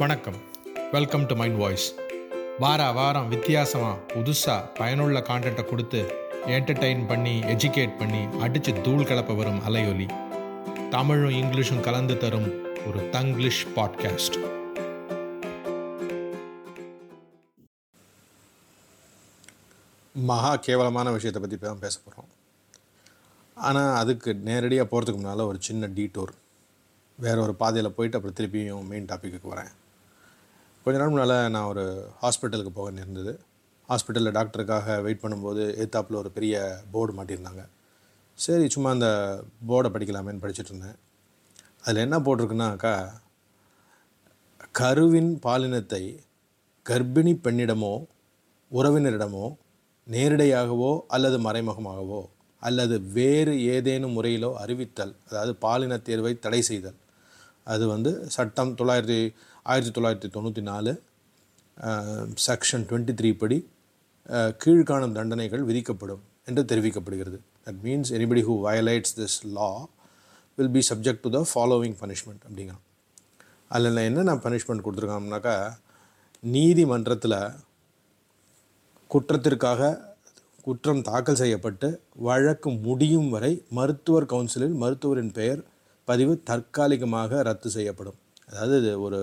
வணக்கம். Welcome to mind voice வார வாரம் வித்தியாசமாக புதுசாக பயனுள்ள கான்டென்ட்டை கொடுத்து என்டர்டெயின் பண்ணி எஜுகேட் பண்ணி அடித்து தூள் கலப்ப வரும் அலையொலி. தமிழும் இங்கிலீஷும் கலந்து தரும் ஒரு தங்கிலீஷ் பாட்காஸ்ட் மகா கேவலமான விஷயத்தை பற்றி தான் பேச போகிறோம் ஆனால் அதுக்கு நேரடியாக போகிறதுக்கு முன்னால் ஒரு சின்ன டீட்டோர் வேறு ஒரு பாதையில் போயிட்டு அப்புறம் திருப்பியும் மெயின் டாப்பிக்கு வரேன். கொஞ்ச நாள் முன்னால் நான் ஒரு ஹாஸ்பிட்டலுக்கு போக நேர்ந்தது. ஹாஸ்பிட்டலில் டாக்டருக்காக வெயிட் பண்ணும்போது ஏத்தாப்பில் ஒரு பெரிய போர்டு மாட்டியிருந்தாங்க. சரி சும்மா அந்த போர்டை படிக்கலாமேன்னு படிச்சுட்டு இருந்தேன். அதில் என்ன போட்டிருக்குன்னாக்கா கருவின் பாலினத்தை கர்ப்பிணி பெண்ணிடமோ உறவினரிடமோ நேரிடையாகவோ அல்லது மறைமுகமாகவோ அல்லது வேறு ஏதேனும் முறையிலோ அறிவித்தல் அதாவது பாலின தேர்வை தடை செய்தல் அது வந்து சட்டம் தொள்ளாயிரத்தி ஆயிரத்தி தொள்ளாயிரத்தி தொண்ணூற்றி நாலு செக்ஷன் டுவெண்ட்டி த்ரீ படி கீழ்காணும் தண்டனைகள் விதிக்கப்படும் என்று தெரிவிக்கப்படுகிறது. That means anybody who violates this law will be subject to the following punishment அப்படிங்கிறான். அதில் என்ன நான் பனிஷ்மெண்ட் கொடுத்துருக்கோம்னாக்கா நீதிமன்றத்தில் குற்றத்திற்காக குற்றம் தாக்கல் செய்யப்பட்டு வழக்கு முடியும் வரை மருத்துவர் கவுன்சிலில் மருத்துவரின் பெயர் பதிவு தற்காலிகமாக ரத்து செய்யப்படும். அதாவது இது ஒரு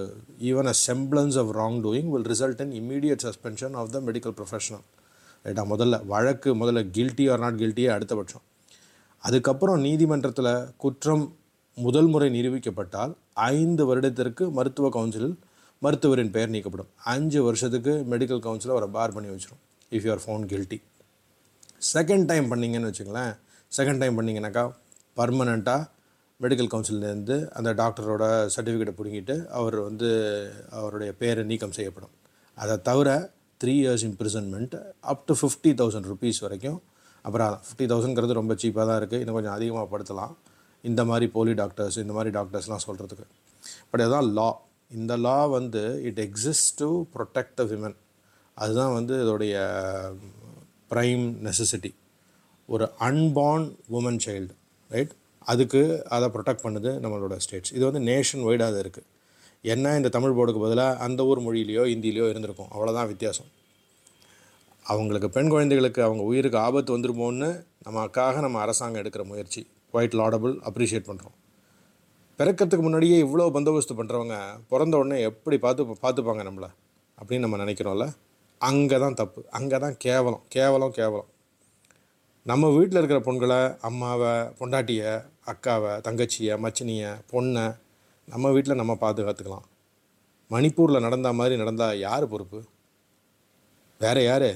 even a semblance of wrong doing will result in immediate suspension of the medical professional ரைட்டா முதல்ல வழக்கு முதல்ல கில்ட்டி ஆர் நாட் கில்ட்டியே அடுத்தபட்சம் அதுக்கப்புறம் நீதிமன்றத்தில் குற்றம் முதல் முறை நிரூபிக்கப்பட்டால் ஐந்து வருடத்திற்கு மருத்துவ கவுன்சிலில் மருத்துவரின் பெயர் நீக்கப்படும். அஞ்சு வருஷத்துக்கு மெடிக்கல் கவுன்சிலை அவரை பார் பண்ணி வச்சிடும் if you are found guilty second time பண்ணீங்கன்னு வச்சுங்களேன் செகண்ட் டைம் பண்ணிங்கனாக்கா பர்மனெண்ட்டாக மெடிக்கல் கவுன்சிலேருந்து அந்த டாக்டரோட சர்டிஃபிகேட்டை பிடுங்கிட்டு அவர் வந்து அவருடைய பேரை நீக்கம் செய்யப்படும். அதை தவிர three years imprisonment up to fifty thousand rupees வரைக்கும். அப்புறம் ஃபிஃப்டி தௌசண்ட்ங்கிறது ரொம்ப சீப்பாக தான் இருக்குது இன்னும் கொஞ்சம் அதிகமாக படுத்தலாம். இந்த மாதிரி போலி டாக்டர்ஸ் இந்த மாதிரி டாக்டர்ஸ்லாம் சொல்கிறதுக்கு பட் அதுதான் லா இந்த லா வந்து it exist to protect the women அதுதான் வந்து இதோடைய ப்ரைம் நெசசிட்டி ஒரு அன்பார்ன் உமன் சைல்டு ரைட் அதுக்கு அதை ப்ரொடெக்ட் பண்ணுது நம்மளோட ஸ்டேட்ஸ் இது வந்து நேஷன் வைடாக அது இருக்குது என்ன இந்த தமிழ் போர்டுக்கு பதிலாக அந்த ஊர் மொழியிலையோ ஹிந்திலையோ இருந்திருக்கும். அவ்வளோதான் வித்தியாசம். அவங்களுக்கு பெண் குழந்தைகளுக்கு அவங்க உயிருக்கு ஆபத்து வந்துருமோன்னு நமக்காக நம்ம அரசாங்கம் எடுக்கிற முயற்சி. குவைட் லாடபிள் அப்ரிஷியேட் பண்ணுறோம் பிறக்கிறதுக்கு முன்னாடியே இவ்வளோ பந்தோபஸ்து பண்ணுறவங்க பிறந்த உடனே எப்படி பார்த்து பார்த்துப்பாங்க நம்மளை? அப்படின்னு நம்ம நினைக்கிறோம்ல. அங்கே தான் தப்பு. அங்கே தான் கேவலம். கேவலம் கேவலம். நம்ம வீட்டில் இருக்கிற பொண்களை அம்மாவை பொண்டாட்டியை அக்காவை தங்கச்சியை மச்சினியை பொண்ணை நம்ம வீட்டில் நம்ம பாதுகாத்துக்கலாம். மணிப்பூரில் நடந்த மாதிரி நடந்தால் யார் பொறுப்பு? வேறு யார்?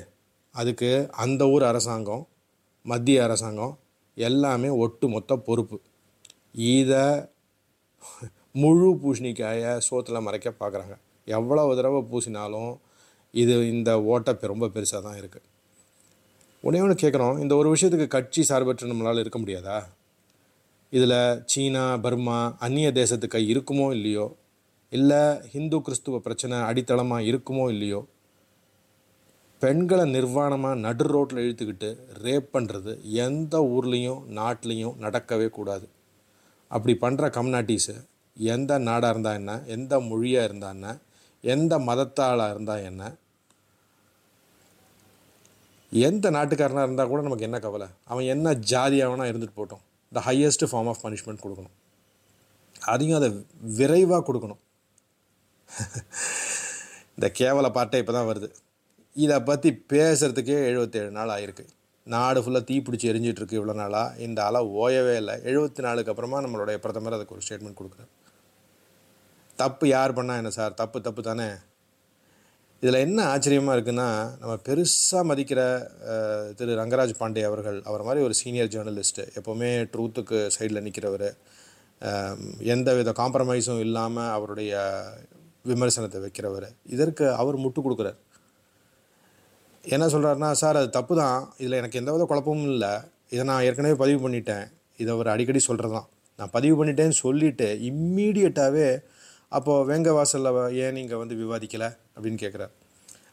அதுக்கு அந்த ஊர் அரசாங்கம் மத்திய அரசாங்கம் எல்லாமே ஒட்டு மொத்த பொறுப்பு. இதை முழு பூசணிக்காயை சோத்தில் மறைக்க பார்க்குறாங்க எவ்வளோ தடவை பூசினாலும் இது இந்த ஓட்டை ரொம்ப பெருசாக தான் இருக்குது உடனே ஒன்று கேட்குறோம் இந்த ஒரு விஷயத்துக்கு கட்சி சார்பற்று நம்மளால் இருக்க முடியாதா? இதில் சீனா பர்மா அந்நிய தேசத்து கை இருக்குமோ இல்லையோ? இல்லை ஹிந்து கிறிஸ்துவ பிரச்சனை அடித்தளமாக இருக்குமோ இல்லையோ? பெண்களை நிர்வாணமாக நடு ரோட்டில் இழுத்துக்கிட்டு ரேப் பண்ணுறது எந்த ஊர்லேயும் நாட்டிலையும் நடக்கவே கூடாது. அப்படி பண்ணுற கம்யூனிட்டிஸு எந்த நாடாக இருந்தால் என்ன? எந்த மொழியாக இருந்தால் என்ன? எந்த மதத்தாளாக இருந்தால் என்ன? எந்த நாட்டுக்காரனாக இருந்தால் கூட நமக்கு என்ன கவலை? அவன் என்ன ஜாதியாகனா இருந்துட்டு போட்டோம்? The highest form of punishment கொடுக்கணும். அதையும் அதை விரைவாக கொடுக்கணும். இந்த கேவல பாட்டை இப்போ தான் வருது. இதை பற்றி பேசுகிறதுக்கே எழுபத்தேழு நாள் ஆயிருக்கு. நாடு ஃபுல்லாக தீப்பிடிச்சி எரிஞ்சிட்ருக்கு இவ்வளோ நாளாக இந்த அலை ஓயவே இல்லை. எழுபத்தி நாளுக்கு அப்புறமா நம்மளுடைய பிரதமர் அதுக்கு ஒரு ஸ்டேட்மெண்ட் கொடுக்குறாரு. தப்பு யார் பண்ணால் என்ன சார்? தப்பு தப்பு தானே? இதில் என்ன ஆச்சரியமாக இருக்குன்னா நம்ம பெருசாக மதிக்கிற திரு ரங்கராஜ் பாண்டே அவர்கள் அவர் மாதிரி ஒரு சீனியர் ஜேர்னலிஸ்ட்டு எப்போவுமே ட்ரூத்துக்கு சைடில் நிற்கிறவர். எந்த வித காம்ப்ரமைஸும் இல்லாமல் அவருடைய விமர்சனத்தை வைக்கிறவர். இதற்கு அவர் முட்டு கொடுக்குறார். என்ன சொல்கிறாருன்னா சார் அது தப்பு தான். இதில் எனக்கு எந்த வித குழப்பமும் இல்லை. இதை நான் ஏற்கனவே பதிவு பண்ணிட்டேன். இதை அவர் அடிக்கடி சொல்கிறது தான் நான் பதிவு பண்ணிட்டேன்னு சொல்லிவிட்டு இம்மீடியட்டாகவே அப்போது வேங்க வாசலில் ஏன் நீங்கள் வந்து விவாதிக்கலை? அப்படின்னு கேட்குறாரு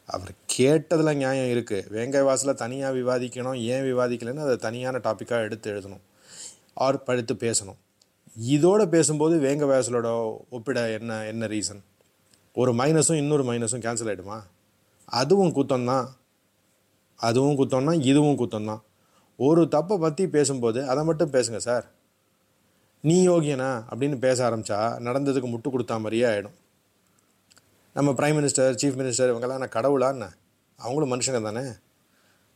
அவர் கேட்டதில் நியாயம் இருக்குது வேங்கை வாசலில் தனியாக விவாதிக்கணும் ஏன் விவாதிக்கலைன்னு அதை தனியான டாப்பிக்காக எடுத்து எழுதணும். ஆர் படுத்து பேசணும். இதோடு பேசும்போது வேங்க வாசலோட ஒப்பிட என்ன என்ன ரீசன் ஒரு மைனஸும் இன்னொரு மைனஸும் கேன்சல் ஆகிடுமா அதுவும் குத்தம்தான். அதுவும் குத்தம்னா இதுவும் குத்தம்தான். ஒரு தப்பை பற்றி பேசும்போது அதை மட்டும் பேசுங்க சார். நீ யோகியனா அப்படின்னு பேச ஆரம்பித்தா நடந்ததுக்கு முட்டு கொடுத்தா மாதிரியே ஆகிடும் நம்ம ப்ரைம் மினிஸ்டர் சீஃப் மினிஸ்டர் இவங்கெல்லாம் நான் கடவுளா என்ன அவங்களும் மனுஷங்க தானே.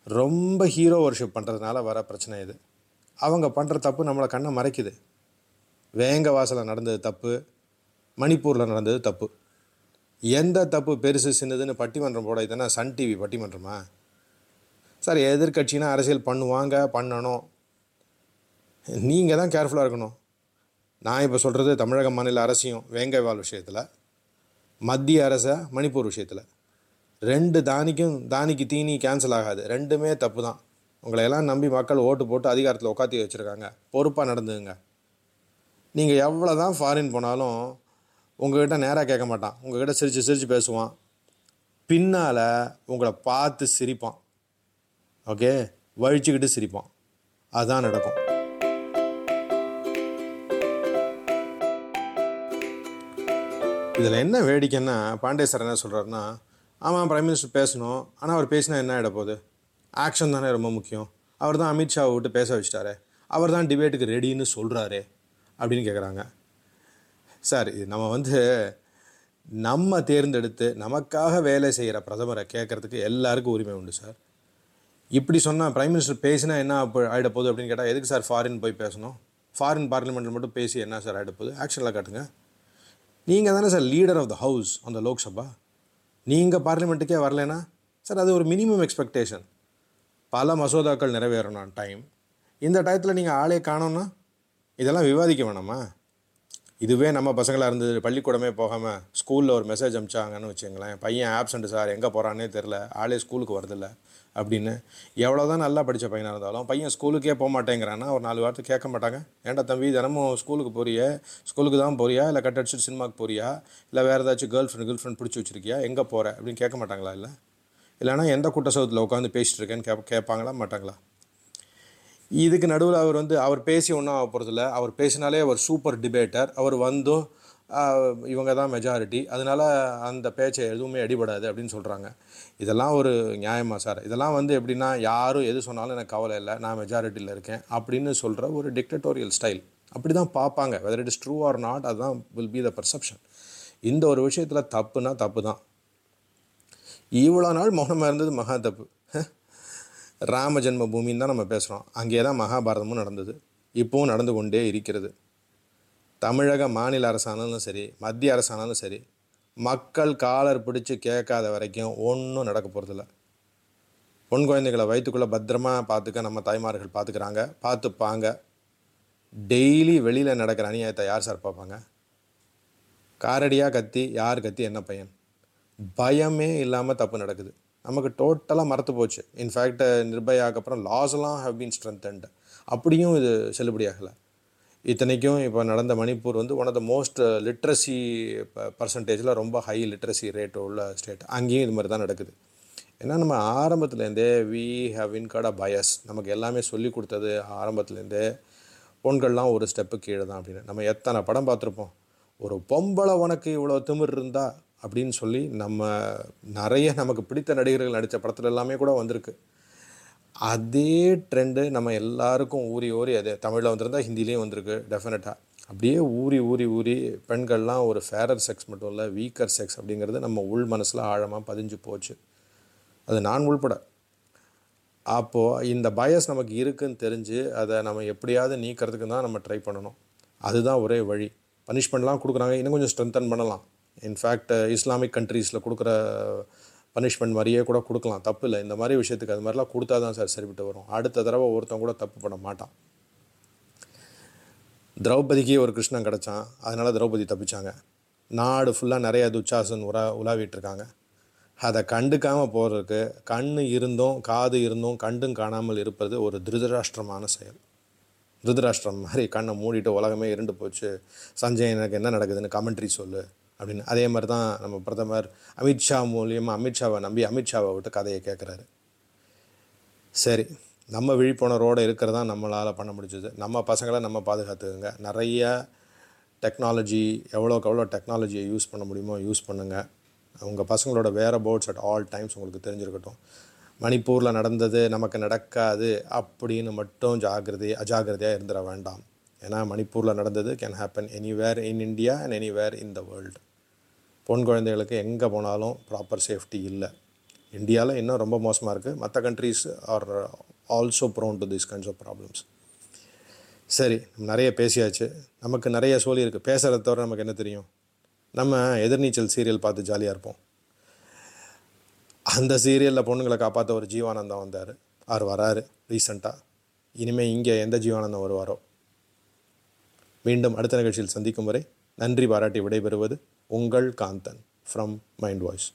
ரொம்ப ஹீரோ ஒர்ஷிப் பண்ணுறதுனால வர பிரச்சனை இது. அவங்க பண்ணுற தப்பு நம்மளை கண்ணை மறைக்குது. வேங்க வாசலில் நடந்தது தப்பு. மணிப்பூரில் நடந்தது தப்பு. எந்த தப்பு பெருசு சின்னதுன்னு பட்டிமன்றம் போட இதுனா சன் டிவி பட்டிமன்றமா? சார் எதிர்கட்சினா அரசியல் பண்ணுவாங்க பண்ணணும். நீங்கள் தான் கேர்ஃபுல்லாக இருக்கணும். நான் இப்போ சொல்கிறது தமிழக மாநில அரசியும் வேங்கைவால் விஷயத்தில். மத்திய அரசை மணிப்பூர் விஷயத்தில். ரெண்டு தானிக்கும் தானிக்கு தீனி கேன்சல் ஆகாது. ரெண்டுமே தப்பு தான் உங்களை எல்லாம் நம்பி மக்கள் ஓட்டு போட்டு அதிகாரத்தில் உட்காத்தி வச்சுருக்காங்க. பொறுப்பாக நடந்துங்க நீங்கள் எவ்வளோ தான் ஃபாரின் போனாலும் உங்கள்கிட்ட நேராக கேட்க மாட்டான். உங்கள்கிட்ட சிரித்து சிரித்து பேசுவான். பின்னால் உங்களை பார்த்து சிரிப்பான். ஓகே? வழிச்சுக்கிட்டு சிரிப்பான். அதுதான் நடக்கும். இதில் என்ன வேடிக்கைன்னா பாண்டே சார் என்ன சொல்கிறாருன்னா ஆமாம் பிரைம் மினிஸ்டர் பேசணும். ஆனால் அவர் பேசினா என்ன ஆகிட போகுது? ஆக்ஷன் தானே ரொம்ப முக்கியம். அவர் தான் அமித்ஷாவை விட்டு பேச வச்சிட்டாரு. அவர் தான் டிபேட்டுக்கு ரெடின்னு சொல்கிறாரே அப்படின்னு கேட்குறாங்க சார் இது நம்ம வந்து நம்ம தேர்ந்தெடுத்து நமக்காக வேலை செய்கிற பிரதமரை கேட்குறதுக்கு எல்லாருக்கும் உரிமை உண்டு சார். இப்படி சொன்னால் ப்ரைம் மினிஸ்டர் பேசினா என்ன ஆகிட போகுது அப்படின்னு கேட்டால் எதுக்கு சார் ஃபாரின் போய் பேசணும்? ஃபாரின் பார்லிமெண்ட்டில் மட்டும் பேசி என்ன சார் ஆகிட போகுது? ஆக்ஷனில் காட்டுங்க. நீங்கள் தானே sir leader of the house அந்த லோக்சபா நீங்கள் பார்லிமெண்ட்டுக்கே வரலைன்னா சார் அது ஒரு மினிமம் எக்ஸ்பெக்டேஷன் பல மசோதாக்கள் நிறைவேறணும் டைம் இந்த டயத்தில் நீங்கள் ஆளே காணோன்னா இதெல்லாம் விவாதிக்க வேணாமா? இதுவே நம்ம பசங்களாக இருந்தது பள்ளிக்கூடமே போகாமல் ஸ்கூலில் ஒரு மெசேஜ் அனுப்பிச்சாங்கன்னு வச்சுங்களேன் பையன் ஆப்சண்ட் சார் எங்கே போகிறான்னே தெரில ஆளே ஸ்கூலுக்கு வரதில்ல. அப்படின்னு. எவ்வளோ தான் நல்லா படித்த பையனாக இருந்தாலும் பையன் ஸ்கூலுக்கே போக மாட்டேங்கிறான்னா ஒரு நாலு வார்த்தை கேட்க மாட்டாங்க. ஏன்டா தம்பி தினமும் ஸ்கூலுக்கு போறிய? ஸ்கூலுக்கு தான் போறியா? இல்லை கட் அடிச்சுட்டு சினிமாக்கு போறியா? இல்லை வேறு ஏதாச்சும் கேர்ள் ஃப்ரெண்ட் கேர்ள் ஃப்ரெண்ட் பிடிச்சி வச்சிருக்கியா? எங்கே போகிற அப்படின்னு கேட்க மாட்டாங்களா இல்லை? இல்லைனா எந்த குட்ட உட்காந்து பேசிட்டு இருக்கேன்னு கே கேட்பாங்களா மாட்டாங்களா? இதுக்கு நடுவில் அவர் வந்து அவர் பேசி ஒன்றும் ஆக போகிறதில்ல அவர் பேசினாலே அவர் சூப்பர் டிபேட்டர் அவர் வந்தும் இவங்க தான் மெஜாரிட்டி அதனால அந்த பேச்சை எதுவுமே அடிபடாது அப்படின்னு சொல்கிறாங்க இதெல்லாம் ஒரு நியாயமாக சார்? இதெல்லாம் வந்து எப்படின்னா யாரும் எது சொன்னாலும் எனக்கு கவலை இல்லை நான் மெஜாரிட்டியில் இருக்கேன் அப்படின்னு சொல்கிற ஒரு டிக்டட்டோரியல் ஸ்டைல் அப்படி தான் பார்ப்பாங்க. Whether it is true or not அதுதான் வில் பி த பர்செப்ஷன் இந்த ஒரு விஷயத்தில் தப்புனா தப்பு தான் இவ்வளோ நாள் மௌனமாக இருந்தது மகா தப்பு. ராம ஜென்ம பூமின்னு தான் நம்ம பேசுகிறோம் அங்கே தான் மகாபாரதமும் நடந்தது. இப்போவும் நடந்து கொண்டே இருக்கிறது. தமிழக மாநில அரசானாலும் சரி மத்திய அரசானாலும் சரி மக்கள் காலர் பிடிச்சி கேட்காத வரைக்கும் ஒன்றும் நடக்க போகிறதில்ல பொன் குழந்தைகளை வயிற்றுக்குள்ளே பத்திரமா பார்த்துக்க நம்ம தாய்மார்கள் பார்த்துக்கிறாங்க பார்த்துப்பாங்க. டெய்லி வெளியில் நடக்கிற அநியாயத்தை யார் சார் பார்ப்பாங்க? காரடியாக கத்தி யார் கத்தி என்ன பையன்? பயமே இல்லாமல் தப்பு நடக்குது. நமக்கு டோட்டலாக மறத்து போச்சு. இன்ஃபேக்ட் நிர்பயாக்கு அப்புறம் லாஸ் ஹவ் பீன் ஸ்ட்ரென்தன்ட் அப்படியும் இது செல்லுபடியாகலை. இத்தனைக்கும் இப்போ நடந்த மணிப்பூர் வந்து one of the most literacy பர்சன்டேஜில் ரொம்ப ஹை லிட்ரஸி ரேட் உள்ள ஸ்டேட் அங்கேயும் இது மாதிரி தான் நடக்குது. ஏன்னா நம்ம ஆரம்பத்துலேருந்தே we have incurred a bias நமக்கு எல்லாமே சொல்லி கொடுத்தது ஆரம்பத்துலேருந்தே பொண்கள்லாம் ஒரு ஸ்டெப்பு கீழே தான் அப்படின்னு. நம்ம எத்தனை படம் பார்த்துருப்போம்? ஒரு பொம்பளை உனக்கு இவ்வளோ திமிர் இருந்தா அப்படின்னு சொல்லி நம்ம நிறைய நமக்கு பிடித்த நடிகர்கள் நடித்த படத்துல எல்லாமே கூட வந்திருக்கு. அதே ட்ரெண்டு நம்ம எல்லாருக்கும் ஊறி ஊறி அதே தமிழில் வந்திருந்தா ஹிந்திலேயும் வந்திருக்கு டெஃபினட்டாக அப்படியே ஊறி ஊறி ஊறி பெண்கள்லாம் ஒரு ஃபேரர் செக்ஸ் மட்டும் இல்லை வீக்கர் செக்ஸ் அப்படிங்கிறது நம்ம உள் மனசில் ஆழமாக பதிஞ்சு போச்சு. அது நான் உள்பட. அப்போது இந்த பயஸ் நமக்கு இருக்குன்னு தெரிஞ்சு அதை நம்ம எப்படியாவது நீக்கிறதுக்கு தான் நம்ம ட்ரை பண்ணணும். அதுதான் ஒரே வழி. பனிஷ்மெண்ட்லாம் கொடுக்குறாங்க இன்னும் கொஞ்சம் ஸ்ட்ரென்தன் பண்ணலாம். இன்ஃபேக்ட் இஸ்லாமிக் கண்ட்ரீஸில் கொடுக்குற பனிஷ்மெண்ட் மாதிரியே கூட கொடுக்கலாம். தப்பு இல்லை. இந்த மாதிரி விஷயத்துக்கு அது மாதிரிலாம் கொடுத்தா தான் சார் சரிப்பட்டு வரும். அடுத்த தடவை ஒருத்தன் கூட தப்பு பண்ண மாட்டான். திரௌபதிக்கு ஒரு கிருஷ்ணன் கிடச்சான். அதனால் திரௌபதி தப்பிச்சாங்க. நாடு ஃபுல்லாக நிறைய துச்சாசன் உலா உலாவிட்டுருக்காங்க. அதை கண்டுக்காமல் போகிறதுக்கு கண் இருந்தும் காது இருந்தும் கண்டும் காணாமல் இருப்பது ஒரு திருதராஷ்டிரமான செயல். திருதராஷ்டிரம் மாதிரி கண்ணை மூடிட்டு உலகமே இருண்டு போச்சு. சஞ்சய் எனக்கு என்ன நடக்குதுன்னு கமெண்ட்ரி சொல்லு. அப்படின்னு. அதே மாதிரி தான் நம்ம பிரதமர் அமித்ஷா மூலியமாக அமித்ஷாவை நம்பி அமித்ஷாவை விட்டு கதையை கேட்குறாரு சரி நம்ம விழிப்புணர்வோடு இருக்கிறதா நம்மளால் பண்ண முடிஞ்சது. நம்ம பசங்களை நம்ம பாதுகாத்துக்கோங்க. நிறைய டெக்னாலஜி எவ்வளோக்கு எவ்வளோ டெக்னாலஜியை யூஸ் பண்ண முடியுமோ யூஸ் பண்ணுங்கள் உங்கள் பசங்களோட வேறு போர்ட்ஸ் அட் ஆல் டைம்ஸ் உங்களுக்கு தெரிஞ்சிருக்கட்டும். மணிப்பூரில் நடந்தது நமக்கு நடக்காது அப்படின்னு மட்டும் ஜாகிரதை அஜாகிரதையாக இருந்துட வேண்டாம். ஏன்னா மணிப்பூரில் நடந்தது can happen anywhere in India and anywhere in the world பொன் குழந்தைகளுக்கு எங்கே போனாலும் ப்ராப்பர் சேஃப்டி இல்லை. இந்தியாவில் இன்னும் ரொம்ப மோசமாக இருக்குது மற்ற countries are also prone to this kinds of problems சரி நிறைய பேசியாச்சு. நமக்கு நிறைய சோழி இருக்குது பேசுகிறத தவிர நமக்கு என்ன தெரியும்? நம்ம எதிர்நீச்சல் சீரியல் பார்த்து ஜாலியாக இருப்போம். அந்த சீரியலில் பொண்ணுங்களை காப்பாற்ற ஒரு ஜீவானந்தம் வந்தார். அவர் வராரு ரீசண்டாக இனிமேல் இங்கே எந்த ஜீவானந்தம் வருவாரோ? மீண்டும் அடுத்த நிகழ்ச்சியில் சந்திக்கும் வரை நன்றி. பாராட்டி விடைபெறுவது உங்கள் காந்தன் ஃப்ரம் மைண்ட் வாய்ஸ்